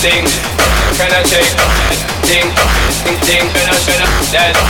ding, can I shake? Ding, ding, ding, can I that?